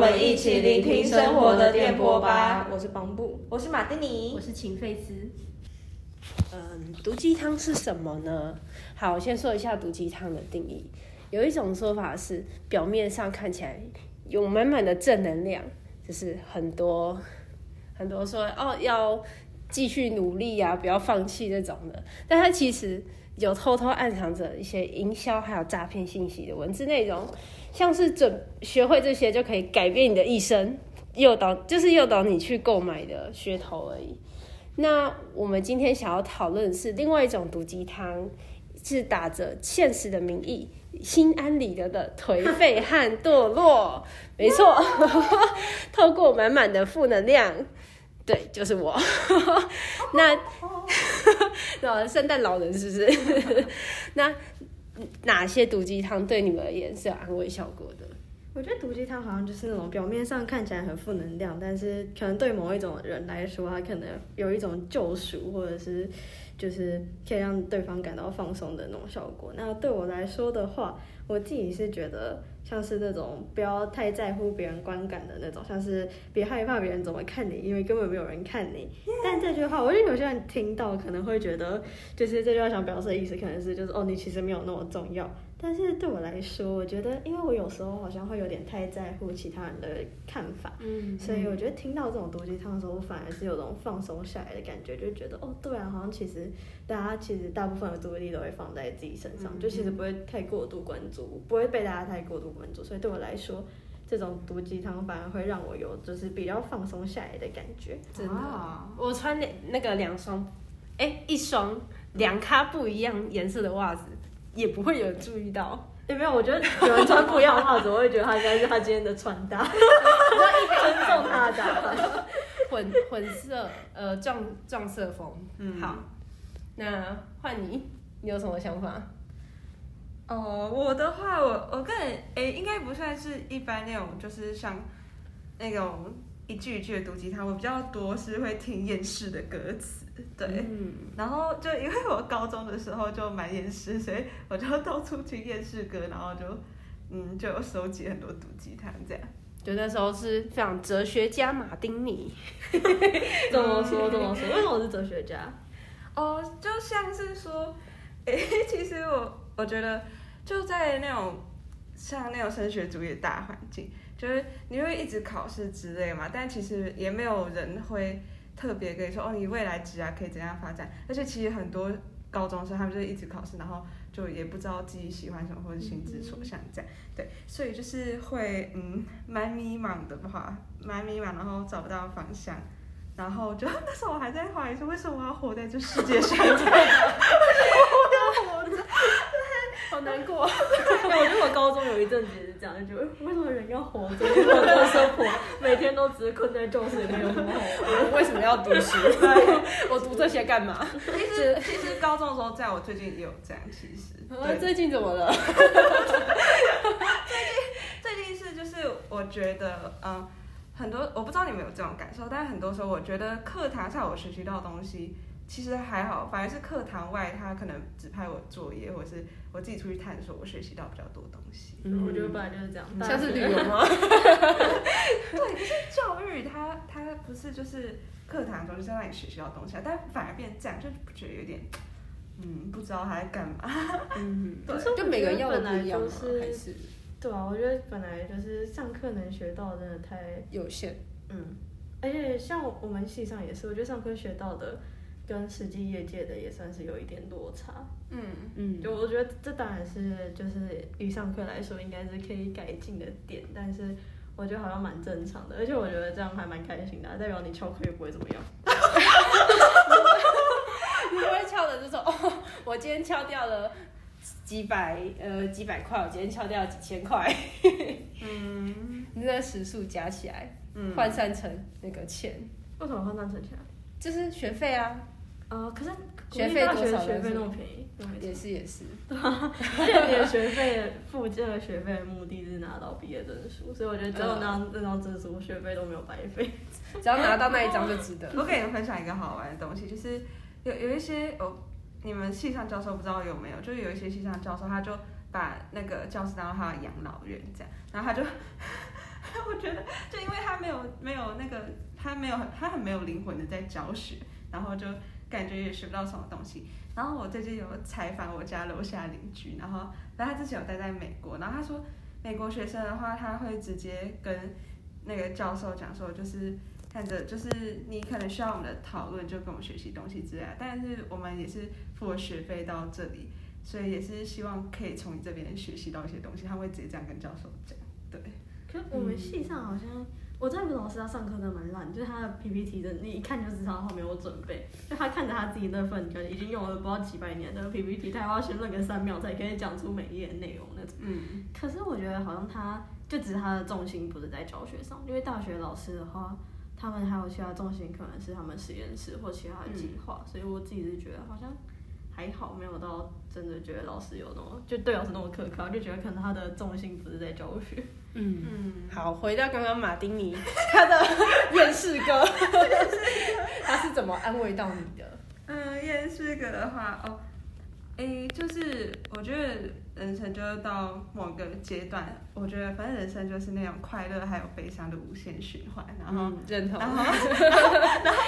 们一起聆听生活的电波吧。我是邦布，我是马丁尼，我是秦费斯。嗯，毒鸡汤是什么呢？好，我先说一下毒鸡汤的定义。有一种说法是，表面上看起来有满满的正能量，就是很多很多说哦要继续努力呀、不要放弃这种的，但它其实有偷偷暗藏着一些营销还有诈骗信息的文字内容，像是准学会这些就可以改变你的一生，诱导就是诱导你去购买的噱头而已。那我们今天想要讨论的是另外一种毒鸡汤，是打着现实的名义，心安理得的颓废和堕落。没错，透过满满的负能量，对，就是我。那，那圣诞老人是不是？那哪些毒鸡汤对你们而言是有安慰效果的？我觉得毒鸡汤好像就是那种表面上看起来很负能量，但是可能对某一种人来说，他可能有一种救赎，或者是就是可以让对方感到放松的那种效果。那对我来说的话，我自己是觉得像是那种不要太在乎别人观感的那种，像是别害怕别人怎么看你，因为根本没有人看你。但这句话，我觉得有些人听到可能会觉得，就是这句话想表示的意思可能是就是哦，你其实没有那么重要。但是对我来说，我觉得，因为我有时候好像会有点太在乎其他人的看法，嗯所以我觉得听到这种毒鸡汤的时候，我反而是有种放松下来的感觉，就觉得哦，对啊，好像其实大家其实大部分的注意力都会放在自己身上，就其实不会太过度关注，不会被大家太过度关注，所以对我来说，这种毒鸡汤反而会让我有就是比较放松下来的感觉。真的，啊我穿两那个两双，哎、一双两咖不一样颜色的袜子，也不会有人注意到。也没有，我觉得有人穿不一样的袜子，我会觉得他应该是他今天的穿搭，尊重他的打扮。混混色，呃，撞撞色风。嗯好，那换你，你有什么想法？哦，我的话，我我个人诶，应该不算是一般那种，就是像那种一句一句的读吉他，我比较多是会听厌世的歌词，对。嗯，然后就因为我高中的时候就蛮厌世，所以我就到处听厌世歌，然后就嗯就有收集很多毒鸡汤这样。就那时候是非常哲学家马丁尼。怎么说？怎么说？为什么我是哲学家？哦，就像是说，诶，其实我我觉得就在那种像那种升学主义的大环境，就是你会一直考试之类嘛，但其实也没有人会特别跟你说哦，你未来职啊可以怎样发展，而且其实很多高中生他们就是一直考试，然后就也不知道自己喜欢什么或者心之所向这样，对，所以就是会嗯蛮迷茫的吧，蛮迷茫，然后找不到方向。然后就 那时候我还在怀疑说，为什么我要活在这世界上？好难过。对，我觉得我高中有一阵子也是这样，就觉得为什么人要活着？为什么这个生活每天都只是困在教室里面，有什么好玩？我为什么要读书？我读这些干嘛？其实其实高中的时候在，我最近也有这样，其实呃，最近怎么了？最近是就是我觉得嗯很多我不知道你们有这种感受，但是很多时候我觉得课堂上我学习到的东西其实还好，反而是课堂外他可能只派我作业，或者是我自己出去探索，我学习到比较多东西。我觉得本来就是这样，像是旅游吗？对，可是教育它它不是就是课堂中就是让你学习到东西啊，但反而变这样，就不觉得有点嗯不知道他在干嘛。嗯，可是就每个人要的不一样吗？本来就是还是对啊，我觉得本来就是上课能学到真的太有限？嗯，而且像我们系上也是，我觉得上课学到的跟实际业界的也算是有一点落差。嗯，嗯，就我觉得这当然是就是以上课来说，应该是可以改进的点，但是我觉得好像蛮正常的，而且我觉得这样还蛮开心的啊、代表你翘课又不会怎么样。你不会翘的就说哦，我今天翘掉了几百呃几百块，我今天敲掉了几千块，嗯你那个时数加起来嗯，换算成那个钱，为什么换算成钱？就是学费啊，呃，可是学费国立大学多少学费那么便宜，也是也 是，而且你的学费的附这个学费的目的是拿到毕业证书，所以我觉得只有那张那张证书，学费都没有白费。只要拿到那一张就值得。我给你们分享一个好玩的东西，就是有有一些哦，你们系上教授不知道有没有，就是有一些系上教授他就把那个教室当成他的养老院这样，然后他就。我 我觉得就因为他没有没有那个他没有他很没有灵魂的在教学，然后就感觉也学不到什么东西。然后我最近有采访我家楼下邻居，然后然后他之前有待在美国，然后他说美国学生的话，他会直接跟那个教授讲说，就是看着就是你可能需要我们的讨论，就跟我们学习东西之类的，但是我们也是付了学费到这里，所以也是希望可以从你这边学习到一些东西，他会直接这样跟教授讲，对。可是我们系上好像，我真的不懂老师他上课真的蛮烂，就是他的 PPT 的，你一看就知道后面有准备，就他看着他自己那份，就已经用了不知道几百年的 PPT，他还要先论个三秒才可以讲出每一页内容那种。嗯，可是我觉得好像他就只是他的重心不是在教学上，因为大学老师的话，他们还有其他重心可能是他们实验室或其他的计划，所以我自己是觉得好像还好，没有到真的觉得老师有那么就对老师那么苛刻，就觉得可能他的重心不是在教学。嗯，嗯，好，回到刚刚马丁尼他的厌世哥，他是怎么安慰到你的？嗯，厌世哥的话，哦，诶，就是我觉得人生就是到某个阶段，我觉得反正人生就是那种快乐还有悲伤的无限循环，然后。嗯，认同。然后，然后，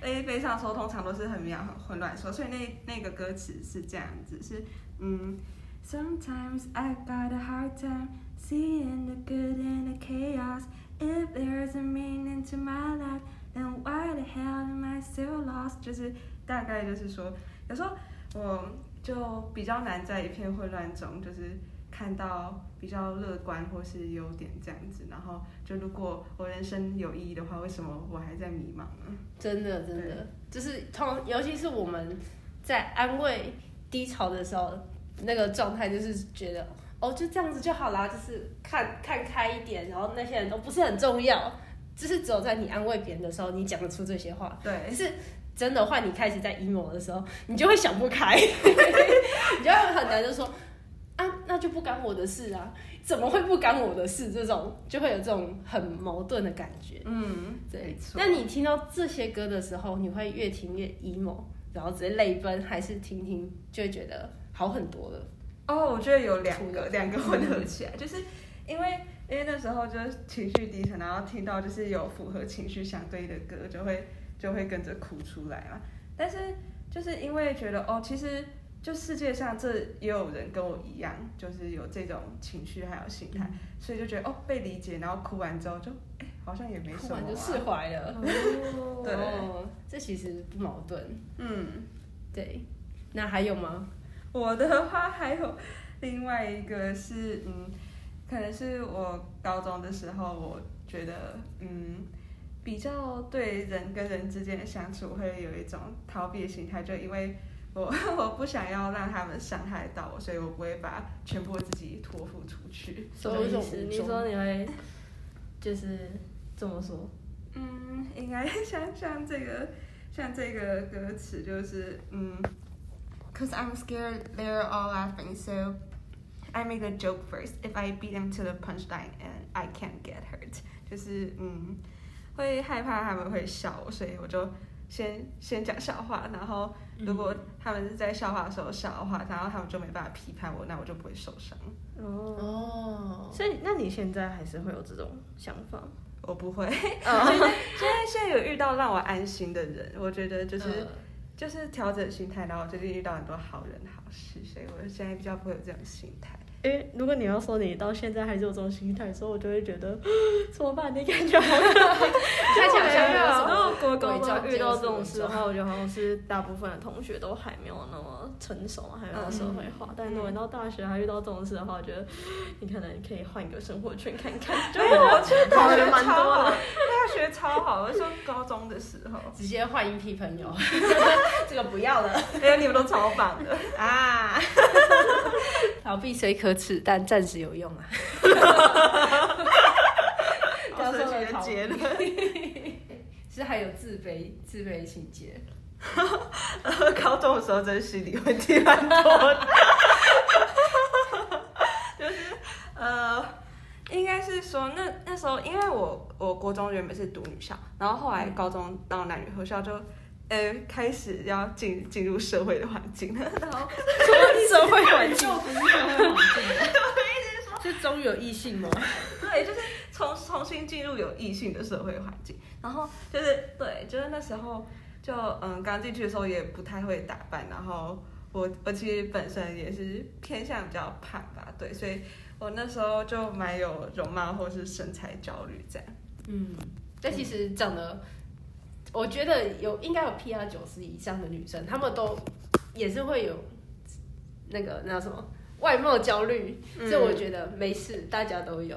诶，悲伤的时候通常都是很渺很混乱说，所以那那个歌词是这样子，是嗯，Sometimes I got a hard time seeing the good in the chaos. If there's a meaning to my life, then why the hell am I still lost？就是大概就是说，有时候我就比较难在一片混乱中，就是看到比较乐观或是优点这样子。然后就如果我人生有意义的话，为什么我还在迷茫呢？真的，真的，就是通，尤其是我们在安慰低潮的时候，那个状态就是觉得，哦，就这样子就好啦，就是看看开一点，然后那些人都不是很重要，就是只有在你安慰别人的时候，你讲得出这些话。可对，是真的换你开始在 emo 的时候，你就会想不开，你就会很难就说啊，那就不干我的事啊，怎么会不干我的事？这种就会有这种很矛盾的感觉。嗯，对那你听到这些歌的时候，你会越听越 emo，然后直接泪奔，还是听听就会觉得好很多了？哦，我觉得有两个，两个混合起来，就是因为因为那时候就是情绪低沉，然后听到就是有符合情绪相对的歌，就会就会跟着哭出来嘛。但是就是因为觉得哦，其实就世界上这也有人跟我一样，就是有这种情绪还有心态，所以就觉得哦被理解，然后哭完之后就哎好像也没什么、啊，哭完就释怀了。对哦，这其实不矛盾。嗯。对，那还有吗？我的话还有另外一个是，嗯，可能是我高中的时候，我觉得，嗯，比较对人跟人之间的相处会有一种逃避的心态，就因为我我不想要让他们伤害到我，所以我不会把全部自己托付出去。什么意思？你说你会就是这么说？嗯，应该像像这个像这个歌词就是嗯，Cause I'm scared they're all laughing, so I make a joke first. If I beat them to the punchline and I can't get hurt，就是嗯，会害怕他们会笑我，所以我就先先讲笑话，然后如果他们是在笑话的时候笑的话，然后他们就没办法批判我，那我就不会受伤。哦，哦，所以那你现在还是会有这种想法？我不会，哦现在现在现在有遇到让我安心的人，我觉得就是。呃就是调整心态，然后我最近遇到很多好人好事，所以我现在比较不会有这种心态。因为如果你要说你到现在还是有这种心态的时候，我就会觉得怎么办？你感觉好像看起来好像有什然后国高中遇到这种事的话，我觉得好像是大部分的同学都还没有那么成熟，还没有社会化。但如果你到大学还遇到这种事的话，我觉得你可能可以换一个生活圈看看。就 没有，我觉得大学蛮多，的。大学超好。我是说高中的时候，直接换一批朋友，这个不要了。哎呀，你们都超棒的 啊！逃避随可耻，但暂时有用啊。好神奇的结论。是还有自卑、自卑情节。高中的时候真的心理问题蛮多的，就是呃，应该是说那那时候，因为我我国中原本是读女校，然后后来高中到男女合校就。呃，开始要进进入社会的环境了，然后社会环境，就不是社会环境。是终于有异性吗？对，就是重重新进入有异性的社会环境，然后就是对，就是那时候就嗯刚进去的时候也不太会打扮，然后我我其实本身也是偏向比较胖吧，对，所以我那时候就蛮有容貌或是身材焦虑这样。嗯，但其实长得，我觉得有应该有 PR 九十以上的女生，她们都也是会有那个那叫什么外貌焦虑，嗯所以我觉得没事，大家都有。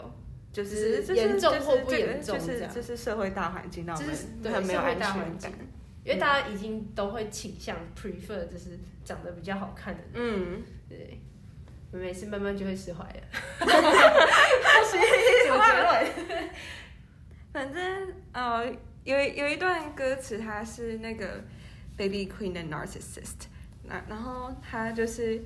就是是严重或不严重就是这样这是社会大环境让我这是很没有安全大环境感。因为大家已经都会倾向 prefer 就是长得比较好看的人，嗯，对，妹妹是慢慢就会释怀了。什么结论？反正呃，有有一段歌词，它是那个 Baby Queen 的 Narcissist，那然后它就是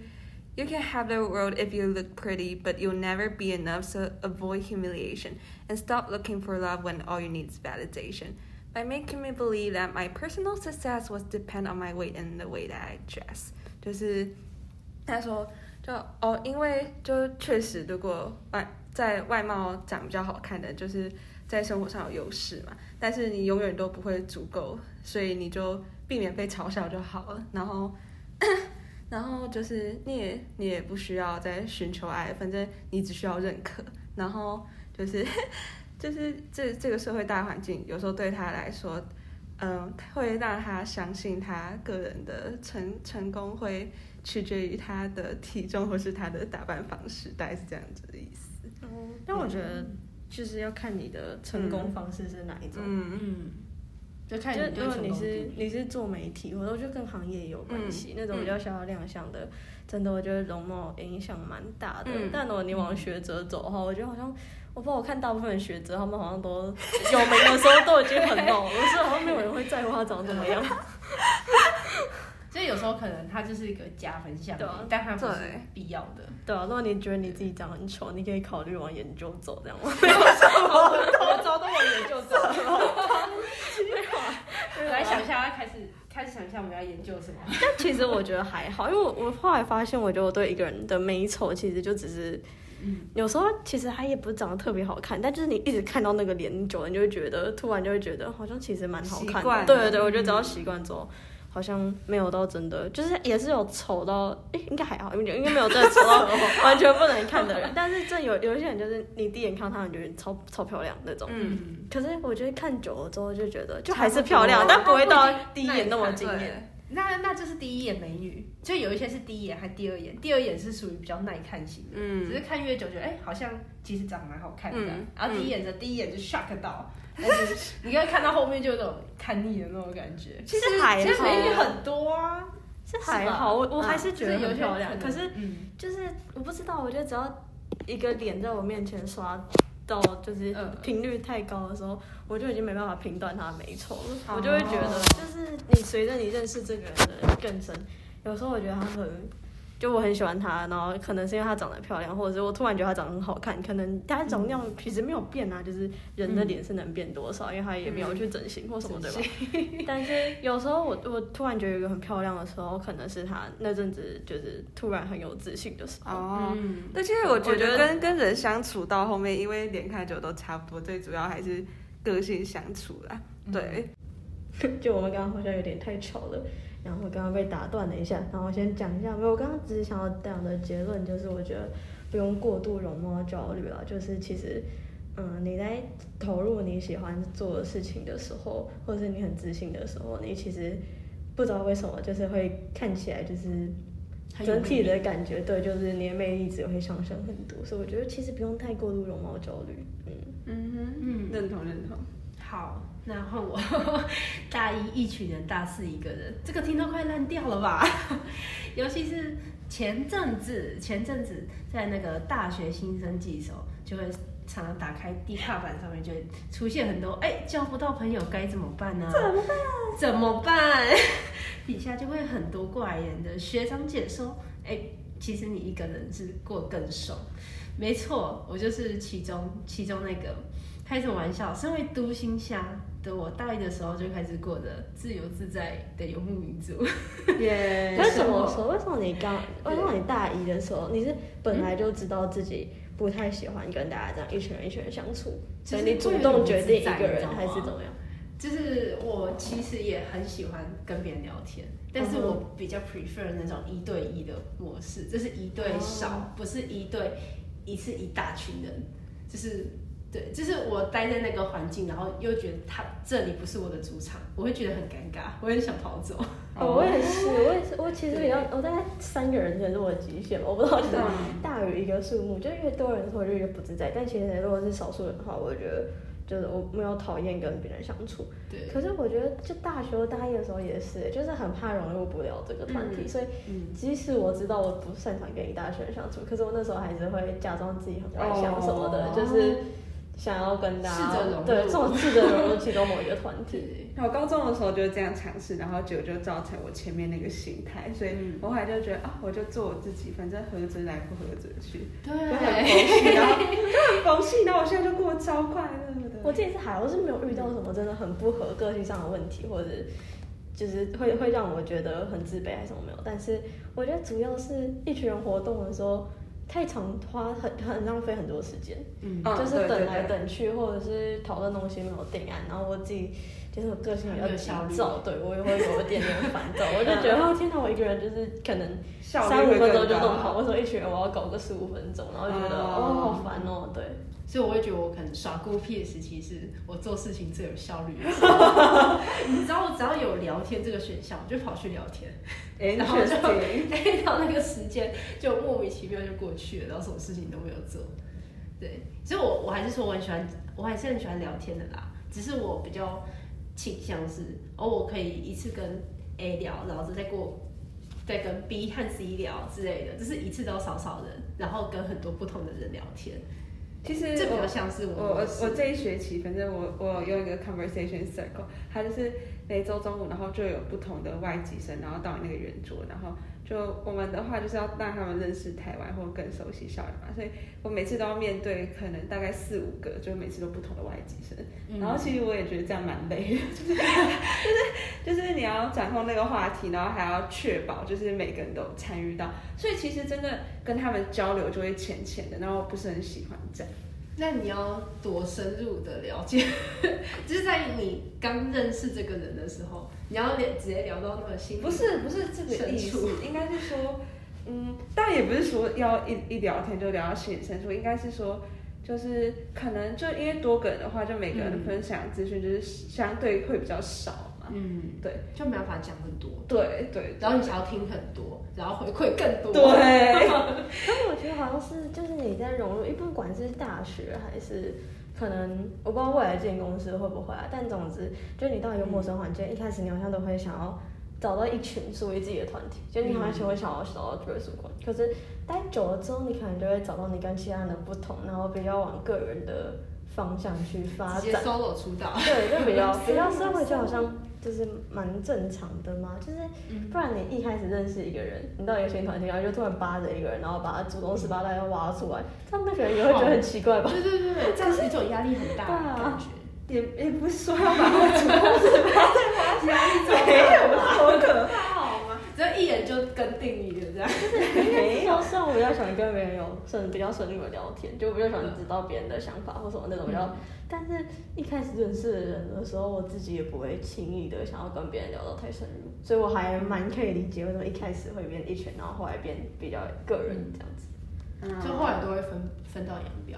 You can have the world if you look pretty, but you'll never be enough. So avoid humiliation and stop looking for love when all you need is validation. By making me believe that my personal success was depend on my weight and the way that I dress，就是他说就哦，因为就确实如果外在外貌长比较好看的，就是 在生活上有优势嘛，但是你永远都不会足够，所以你就避免被嘲笑就好了。然后，然后就是你也你也不需要再寻求爱，反正你只需要认可。然后就是 就是这这个社会大环境，有时候对他来说，嗯，会让他相信他个人的成成功会取决于他的体重或是他的打扮方式，大概是这样子的意思。但我觉得就是要看你的成功方式是哪一种。嗯。嗯，就看就如果你是你是做媒体，我觉得跟行业也有关系，那种比较想要亮相的，真的我觉得容貌影响蛮大的。嗯。但如果你往学者走的话，我觉得好像我不知道，我看大部分的学者他们好像都有名的时候都已经很老了，所以好像没有人会在乎他长怎么样。所以有时候可能它就是一个加分项对啊，但它不是对必要的。对啊，如果你觉得你自己长很丑，你可以考虑往研究走，这样吗？我找到我研究这我来想一下，要开始开始想一下我们要研究什么。但其实我觉得还好，因为我我后来发现，我觉得我对一个人的美丑其实就只是，嗯有时候其实他也不是长得特别好看，但就是你一直看到那个脸，久了你就会觉得，突然就会觉得好像其实蛮好看的。对对，我觉得只要习惯之后。好像没有到真的，就是也是有丑到，哎、应该还好，因为应该没有真的丑到 完全不能看的人。但是这有有一些人就是你第一眼看到他，你觉得超超漂亮那种。嗯，嗯，可是我觉得看久了之后就觉得就还是漂亮，不但不会到第一眼那么惊艳。那那就是第一眼美女，就有一些是第一眼还第二眼，第二眼是属于比较耐看型的，嗯。只是看越久觉得哎、好像其实长得蛮好看的，嗯。然后第一眼的第一眼就 shock 到，但是你刚看到后面就有种看腻的那种感觉。其实还其实美女，很多啊，是还好，我我还是觉得很漂亮。可是嗯，就是我不知道，我觉得只要一个脸在我面前刷到就是嗯频率太高的时候，我就已经没办法评断它的美丑了。哦我就会觉得，就是你随着你认识这个人的更深，有时候我觉得他很。就我很喜欢她，然后可能是因为她长得漂亮，或者是我突然觉得她长得很好看，可能他容量其实没有变啊，就是人的脸是能变多少，因为她也没有去整形或什么，对吧？但是有时候我我突然觉得有一个很漂亮的时候，可能是她那阵子就是突然很有自信的时候。哦。嗯，那其实我觉得跟跟人相处到后面，因为脸看久都差不多，最主要还是个性相处啦。对，就我们刚刚好像有点太吵了，然后我刚刚被打断了一下，然后我先讲一下，没有，我刚刚只是想要讲的结论就是，我觉得不用过度容貌焦虑了，就是其实，嗯，你在投入你喜欢做的事情的时候，或者是你很自信的时候，你其实不知道为什么就是会看起来就是。整体的感觉，对，就是你的魅力值会上升很多，所以我觉得其实不用太过度容貌焦虑，嗯。嗯哼，嗯认同认同。好，那换我，大一一群人，大四一个人，这个听都快烂掉了吧？尤其是前阵子，前阵子在那个大学新生季的时候，就会常常打开地卡板上面就会出现很多，哎、交不到朋友该怎么办呢、怎么办？怎么办？底下就会很多过来人的学长姐说，哎、其实你一个人是过更爽。没错，我就是其中其中那个。开什么玩笑？身为独行侠的我，大一的时候就开始过着自由自在的游牧民族。耶 为什么说？为什么你刚？为什么你大一的时候，你是本来就知道自己不不太喜欢跟大家这样一群人一群人相处，所以你主动决定一个人还是怎么样？就是我其实也很喜欢跟别人聊天，但是我比较 prefer 那种一对一的模式，就是一对少，不是一对一次一大群人，就是对，就是我待在那个环境，然后又觉得他这里不是我的主场，我会觉得很尴尬，我很想跑走。哦，我也是，我也是，我其实比较，我大概三个人才是我的极限，我不知道就是嗯大于一个数目，就越多人的时候就越不自在。但其实如果是少数人的话，我觉得就是我没有讨厌跟别人相处。对，可是我觉得就大学或大一的时候也是，就是很怕融入不了这个团体，嗯所以嗯，即使我知道我不擅长跟一大群人相处，可是我那时候还是会假装自己很外向什么的，哦就是想要跟大家对，这种试着融入其中某一个团体。对，我高中的时候就是这样尝试，然后结果就造成我前面那个心态，所以嗯我后来就觉得啊，我就做我自己，反正合则来，不合则去，对，就很佛系，然后就很佛系，然后我现在就过得超快乐的。我自己是还好，我是没有遇到什么真的很不合个性上的问题，或者就是会会让我觉得很自卑还是什么没有。但是我觉得主要是一群人活动的时候，太常花很很浪费很多时间，嗯，嗯就是等来等去，或者是讨论东西没有定案，然后我自己。就是我个性比较急很没有效率躁，对我也会有一点点烦躁，我就觉得哦天哪，我一个人就是可能三五分钟就弄好，为什么一群人我要搞个十五分钟，然后就觉得哦哦好烦哦，对。所以我会觉得我可能耍孤僻的时期是我做事情最有效率的时候。你知道，我只要有聊天这个选项，我就跑去聊天，然后就黑 到那个时间就莫名其妙就过去了，然后什么事情都没有做。对，所以我我还是说我很喜欢，我还是很喜欢聊天的啦。只是我比较倾向是，哦，我可以一次跟 A 聊，然后再过再跟 B 和 C 聊之类的，就是一次都少少人，然后跟很多不同的人聊天。其实这比较像是我我我这一学期，反正我我有用一个 conversation circle，它就是每周中午，然后就有不同的外籍生，然后到你那个圆桌，然后就我们的话就是要让他们认识台湾或更熟悉校园嘛，所以我每次都要面对可能大概四五个，就每次都不同的外籍生，嗯。然后其实我也觉得这样蛮累的，就是就是就是你要掌控那个话题，然后还要确保就是每个人都有参与到，所以其实真的跟他们交流就会浅浅的，然后不是很喜欢这样。那你要多深入的了解，就是在你刚认识这个人的时候，你要聊直接聊到那么心不是不是这个意思，应该是说，嗯，但也不是说要一一聊天就聊到心里深处，应该是说，就是可能就因为多个人的话，就每个人嗯分享资讯就是相对会比较少嘛。嗯，对就没办法讲很多，对对，然后你想要听很多，然后回馈更多，对，可是我觉得好像是，就是你在融入，不管是大学还是可能，我不知道未来进公司会不会啊，但总之，就是你到一个陌生环境，一开始你好像都会想要找到一群属于自己的团体，就你好像会想要找到归属感。可是待久了之后，你可能就会找到你跟其他人的不同，然后比较往个人的方向去发直接展。solo 出道，对，就比较比较社会，就好像就是蛮正常的嘛，就是嗯不然你一开始认识一个人，你到一个新团体，然后就突然扒着一个人，然后把他祖宗十八代都挖出来，他们那个人也会觉得很奇怪吧？对对对对，这样是一种压力很大的感觉。也也不是说要把他 祖宗十八代挖出来压力超没有大，好可怕？只要一眼就跟定义了这样。没有，虽然我比较喜欢跟别人有顺比较顺利的聊天，就我比较喜欢知道别人的想法或什么那种比较，但是一开始认识的人的时候，我自己也不会轻易的想要跟别人聊到太深入，所以我还蛮可以理解为什么一开始会变一群，然后后来变比较个人这样子。就后来都会分分道扬镳。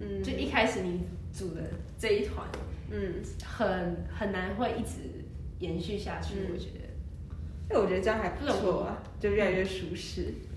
嗯就一开始你组的这一团，嗯，很很难会一直延续下去，嗯我觉得。因为我觉得这样还不错啊，就越来越舒适。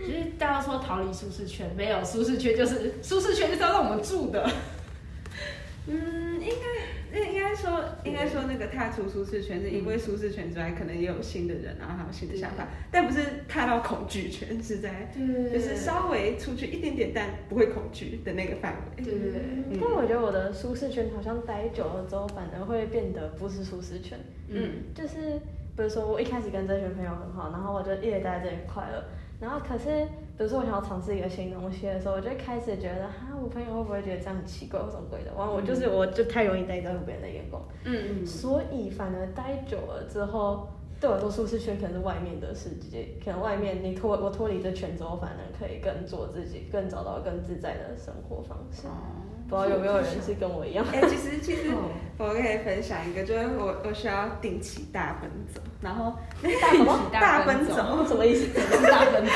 就是大家说逃离舒适圈，没有舒适圈就是舒适圈就是要让我们住的。嗯，应该应该说应该说那个踏出舒适圈，是因为舒适圈之外，可能也有新的人，然后还有新的想法，但不是踏到恐惧圈，是在就是稍微出去一点点，但不会恐惧的那个范围。对对对，嗯但我觉得我的舒适圈好像待久了之后，反而会变得不是舒适圈。嗯就是比如说我一开始跟这群朋友很好，然后我就一直待在这里很快乐。然后可是比如说我想要尝试一个新东西的时候，我就开始觉得哈，我朋友会不会觉得这样很奇怪或什么鬼的？完了我就是我就太容易在意别人的眼光，嗯所以反而待久了之后，对我来说舒适圈可能是外面的世界，可能外面你脱我脱离这圈之后，反而可以更做自己，更找到更自在的生活方式。不知道有没有人是跟我一样？哎、其实其实我可以分享一个，就是我我需要定期大奔走，然后 大什么？大奔走，什么意思？是大奔走。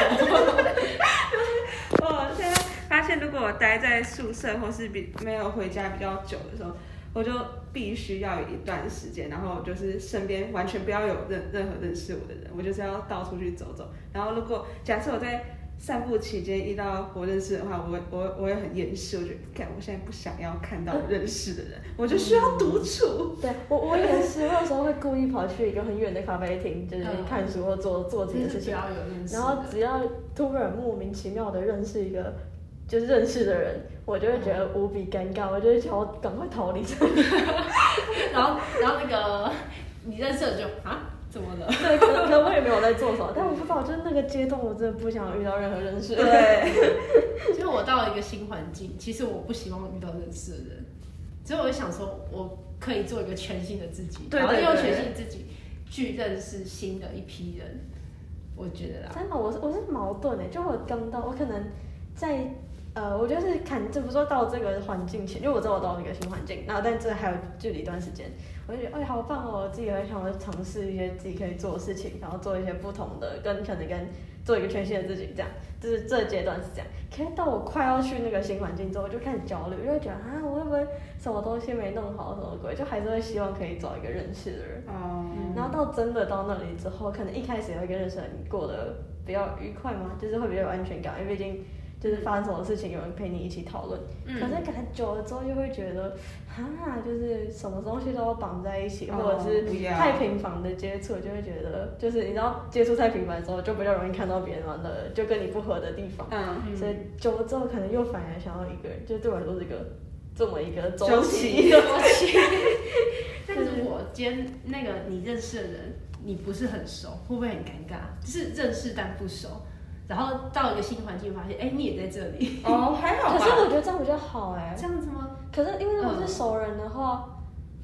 我现在发现，如果我待在宿舍或是比没有回家比较久的时候，我就必须要有一段时间，然后就是身边完全不要有任任何认识我的人，我就是要到处去走走。然后如果假设我在散步期间遇到我认识的话，我我我也很厌世，我觉得，看，我现在不想要看到我认识的人，我就需要独处。对我我也是，我有时候会故意跑去一个很远的咖啡厅，就是看书或做做这件事情。然后只要突然莫名其妙的认识一个就是认识的人，我就会觉得无比尴尬，我就会想要赶快逃离这里。然后然后那个你认识的就啊怎么了？对，可能我也没有在做什么，但我不知道，就是那个阶段，我真的不想遇到任何认识的人。对，就是我到了一个新环境，其实我不希望遇到认识的人，所以我就想说，我可以做一个全新的自己，对然后用全新的自己去认识新的一批人，我觉得啦。真的，我是我是矛盾的，就我刚到，我可能在呃，我就是看，这不说到这个环境前，因为我知道我到了一个新环境，然后但这还有距离一段时间，我就觉得哎好棒哦，我自己很想要尝试一些自己可以做的事情，然后做一些不同的，跟可能跟做一个全新的自己，这样，就是这阶段是这样。可是到我快要去那个新环境之后，我就开始焦虑，就会觉得啊，我会不会什么东西没弄好，什么鬼，就还是会希望可以找一个认识的人。哦，然后到真的到那里之后，可能一开始有一个认识的人过得比较愉快嘛，就是会比较有安全感，因为毕竟就是发生什么事情有人陪你一起讨论。嗯可是感觉久了之后，就会觉得，哈，就是什么东西都要绑在一起，哦或者是太频繁的接触，就会觉得，就是你知道接触太频繁之后，就比较容易看到别人玩的就跟你不合的地方。嗯，所以久了之后，可能又反而想要一个人，就对我来说是一个这么一个周期周期。期 但是我今天那个你认识的人，你不是很熟，会不会很尴尬？就是认识但不熟，然后到一个新环境，发现哎、你也在这里，哦，还好可是我吧。觉得这样比较好哎、这样子吗？可是因为如果是熟人的话，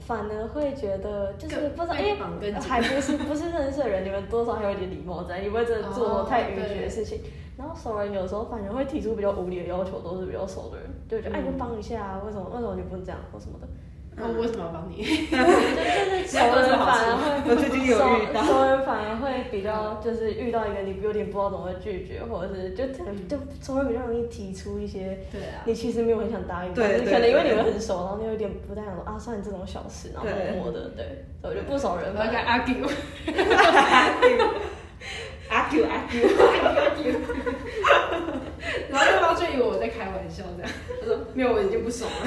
反而会觉得就是不知道，因更为绑更紧还不是不是认识的人，你们多少还有一点礼貌在，你不会真的做哦太逾矩的事情。然后熟人有时候反而会提出比较无理的要求，都是比较熟的人，就觉得、哎，你就帮一下啊，为什么为什么你不能这样或什么的。那我为什么要帮你？就 就是熟人反而会，我最近有遇到。熟熟人反而会比较就是遇到一个你有点不知道怎么拒绝，或者是就可能就熟人比较容易提出一些对啊，你其实没有很想答应，对可能因为你们很熟，然后你有点不太想说啊，算你这种小事，然后对默默的，对，所以我就不熟人我要跟反而 argue，阿 Q 阿 Q，然后对方就以为我在开玩笑这样，他说没有，我已经不爽了，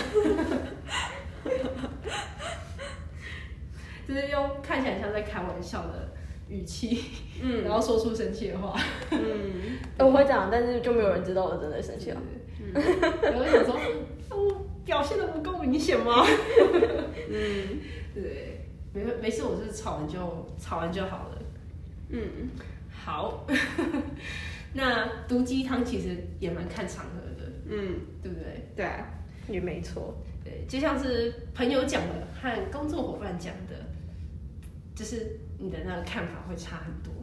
就是用看起来像在开玩笑的语气，嗯。然后说出生气的话，嗯，我会讲，但是就没有人知道我真的生气了。然后想说，我表现的不够明显吗？嗯。对，没没事，我是吵完就吵完就好了。嗯，好，那毒鸡汤其实也蛮看场合的，嗯，对不对？对啊，也没错，对，就像是朋友讲的和工作伙伴讲的，就是你的那个看法会差很多。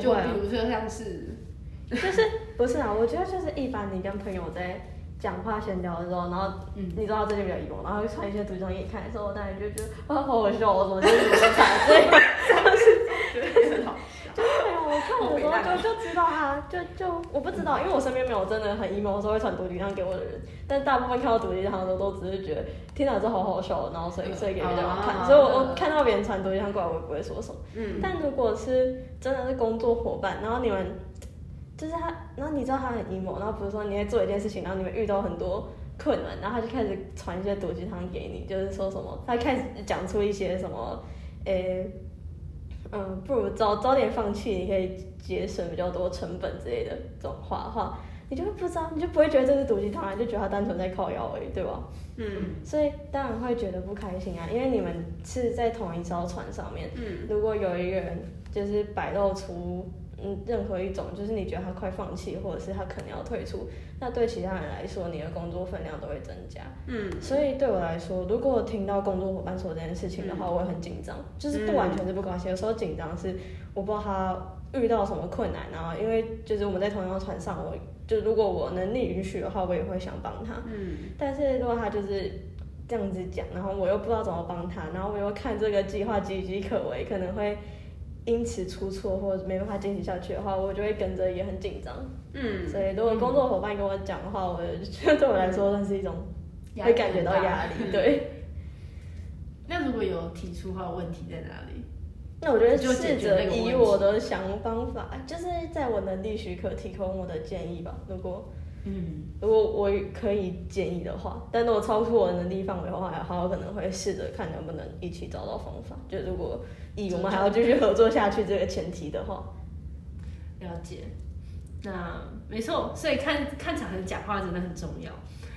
就不会啊比如说像是，就是不是啊？我觉得就是一般你跟朋友在讲话闲聊的时候，然后嗯你知道他最近比较 emo，然后会传一些图像给你看的时候，当然就觉得啊好好笑，我怎么就是这么惨，对。很好笑。对啊，我看的时候就就知道他，就就我不知道，因为我身边没有真的很 emo 的时候会传毒鸡汤给我的人，但大部分看到毒鸡汤的时候都只是觉得天哪，这好好笑，然后所以所以给别人看，啊所以我我看到别人传毒鸡汤过来，我也不会说什么。嗯，但如果是真的是工作伙伴，然后你们就是他，然后你知道他很 emo，然后比如说你在做一件事情，然后你们遇到很多困难，然后他就开始传一些毒鸡汤给你，就是说什么，他开始讲出一些什么，诶、嗯，不如早早点放弃，你可以节省比较多成本之类的这种话的话，你就会不知道，你就不会觉得这是毒鸡汤，你就觉得他单纯在靠腰而已，对吧？嗯所以当然会觉得不开心啊，因为你们是在同一艘船上面。嗯如果有一个人就是摆露出嗯任何一种，就是你觉得他快放弃，或者是他可能要退出，那对其他人来说，你的工作分量都会增加。嗯所以对我来说，如果我听到工作伙伴说这件事情的话，我会很紧张，就是不完全是不高兴。有时候紧张是我不知道他遇到什么困难，然后因为就是我们在同一条船上，我就如果我能力允许的话，我也会想帮他。嗯但是如果他就是这样子讲，然后我又不知道怎么帮他，然后我又看这个计划岌岌可危，可能会因此出错或者没办法进行下去的话，我就会跟着也很紧张。嗯，所以如果工作伙伴跟我讲的话，我觉得对我来说算是一种会感觉到压力。对，那如果有提出的话，问题在哪里？那我觉得就解试着以我的想方法，就是在我能力许可提供我的建议吧。如果嗯，如果我可以建议的话，但如果超出我的能力范围的话，的话，我可能会试着看能不能一起找到方法。就如果以我们还要继续合作下去这个前提的话，了解。那没错，所以看看场合讲话真的很重要，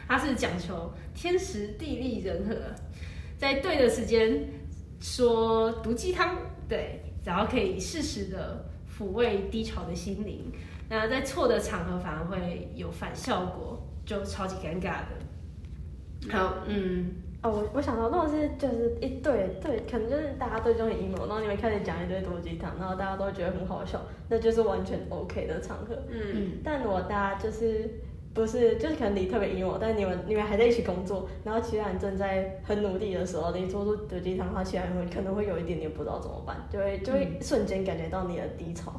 它是讲求天时地利人和，在对的时间说毒鸡汤，对，然后可以适时的抚慰低潮的心灵。那在错的场合反而会有反效果，就超级尴尬的。好，嗯，哦，我我想到，如果是就是一对对，可能就是大家对中意 emo，然后你们开始讲一堆毒鸡汤，然后大家都觉得很好笑，那就是完全 OK 的场合。嗯。但如果大家就是不是，就是可能你特别 emo，但你们你们还在一起工作，然后其他人正在很努力的时候，你做出毒鸡汤的话，其他人会可能会有一点点不知道怎么办，就会就会瞬间感觉到你的低潮，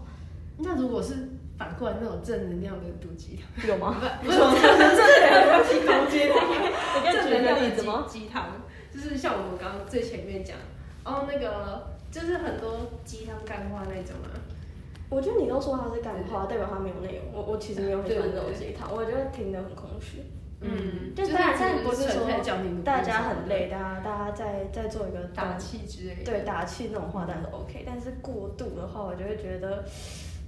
那如果是反过来那种正能量的毒鸡汤，有吗？不是正能量的鸡汤，正能量的？鸡鸡汤，就是像我们刚刚最前面讲，哦，那个就是很多鸡汤干话那种啊，我觉得你都说它是干话，代表它没有内容。我我其实没有很喜欢这种鸡汤，我觉得听得很空虚。嗯，就当然，但不是纯说大家很累，大家大家在在做一个打气之类的，对打气那种话，当然是 OK。但是过度的话，我就会觉得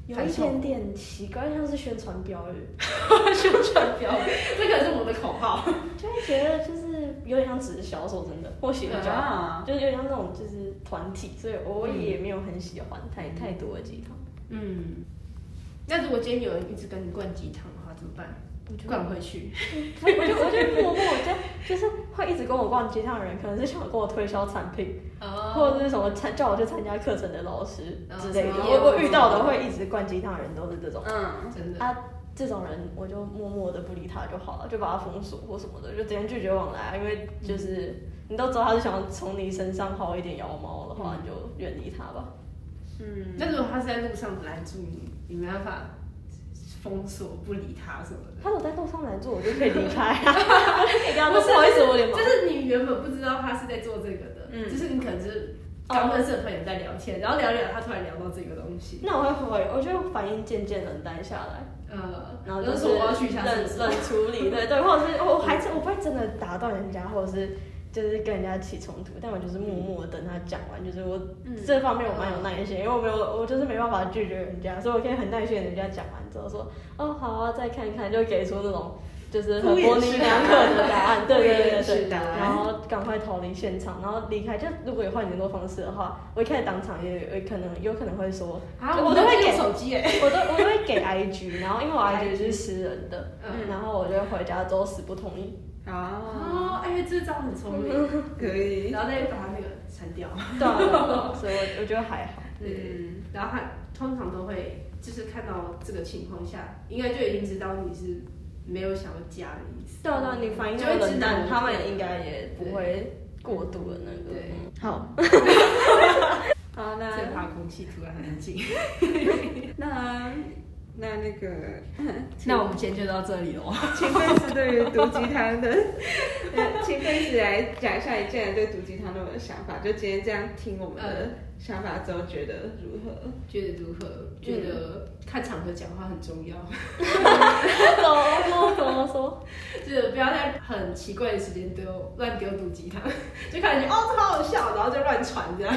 有一点点奇怪，像是宣传标语，宣传标语，这可是我们的口号。就会觉得就是有点像直销。说真的，或许比较啊，就是有点像那种就是团体，所以我也没有很喜欢太太多的鸡汤。嗯，那如果今天有人一直跟你灌鸡汤的话，怎么办？我觉得灌回去。我就我就默默就就是会一直跟我逛街上的人，可能是想跟我推销产品，或者是什么参叫我去参加课程的老师之类的。哦我我遇到的会一直灌鸡汤的人都是这种。嗯，真的。啊，这种人我就默默的不理他就好了，就把他封锁或什么的，就直接拒绝往来啊。因为就是你都知道他是想从你身上薅一点羊毛的话，你就远离他吧。嗯，那如果他是在路上拦住你，你没办法封锁不理他什么的。他如果在路上拦住我，就可以离开 不好意思，我有点忙就。是你原本不知道他是在做这个的，嗯就是你可能是刚认识的朋友在聊天，然后聊聊，他突然聊到这个东西，那我会回，我就反应渐渐冷淡下来。呃，然后就是我要去冷冷处理，对对，或者是我还是我不会真的打断人家，或者是就是跟人家起冲突，但我就是默默地等他讲完，就是我嗯。这方面我蛮有耐心，因为我没有我就是没办法拒绝人家，所以我可以很耐心地人家讲完之后说哦好啊再看看，就给出那种就是很模棱两可的答案，对对对对然后赶快逃离现场，然后离开。就如果有换联络方式的话，我一开始当场也有可能有可能会说，啊，我都会给手机哎，我都我都会给 IG，然后因为我 IG 是私人的，嗯，然后我就回家之后死不同意。哦，哦，哎，这招很聪明，可以，然后再把他那个删掉，对所以我我觉得还好。嗯，然后他通常都会就是看到这个情况下，应该就已经知道你是没有想要加的意思，对啊对啊，你反应就会知道那么冷淡，他们应该也不会过度的那个。好，好，那最怕空气突然安静。那那那个，那我们今天就到这里喽。请费斯对于毒鸡汤的，呃，请费斯来讲一下你现在对毒鸡汤的想法。就今天这样听我们的想法之后，觉得如何？觉得如何？觉得看场合讲话很重要，怎么说怎么说？就是不要在很奇怪的时间丢乱丢毒鸡汤，就看你哦这好好笑，然后就乱传这样。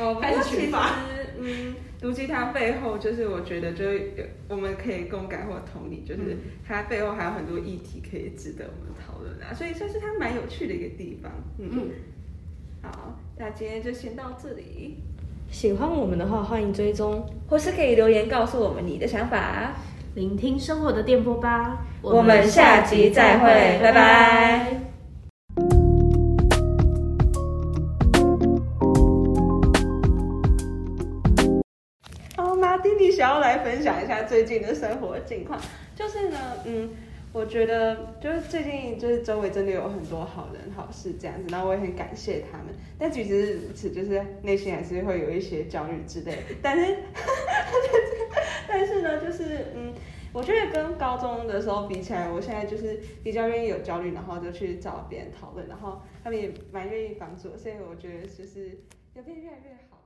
哦，开始不过其实群发，嗯，毒鸡汤背后就是我觉得就是有我们可以共感或同理，就是它背后还有很多议题可以值得我们讨论啊，所以算是它蛮有趣的一个地方。嗯，嗯，好，那今天就先到这里。喜欢我们的话，欢迎追踪。或是可以留言告诉我们你的想法。聆听生活的电波吧。我们下集再会，拜拜。好，马丁，你想要来分享一下最近的生活近况？就是呢，嗯，我觉得就是最近就是周围真的有很多好人好事这样子，然后我也很感谢他们。但其实此，就是内心还是会有一些焦虑之类的。但是，但是呢，就是嗯。我觉得跟高中的时候比起来，我现在就是比较愿意有焦虑，然后就去找别人讨论，然后他们也蛮愿意帮助，所以我觉得就是有变越来越好。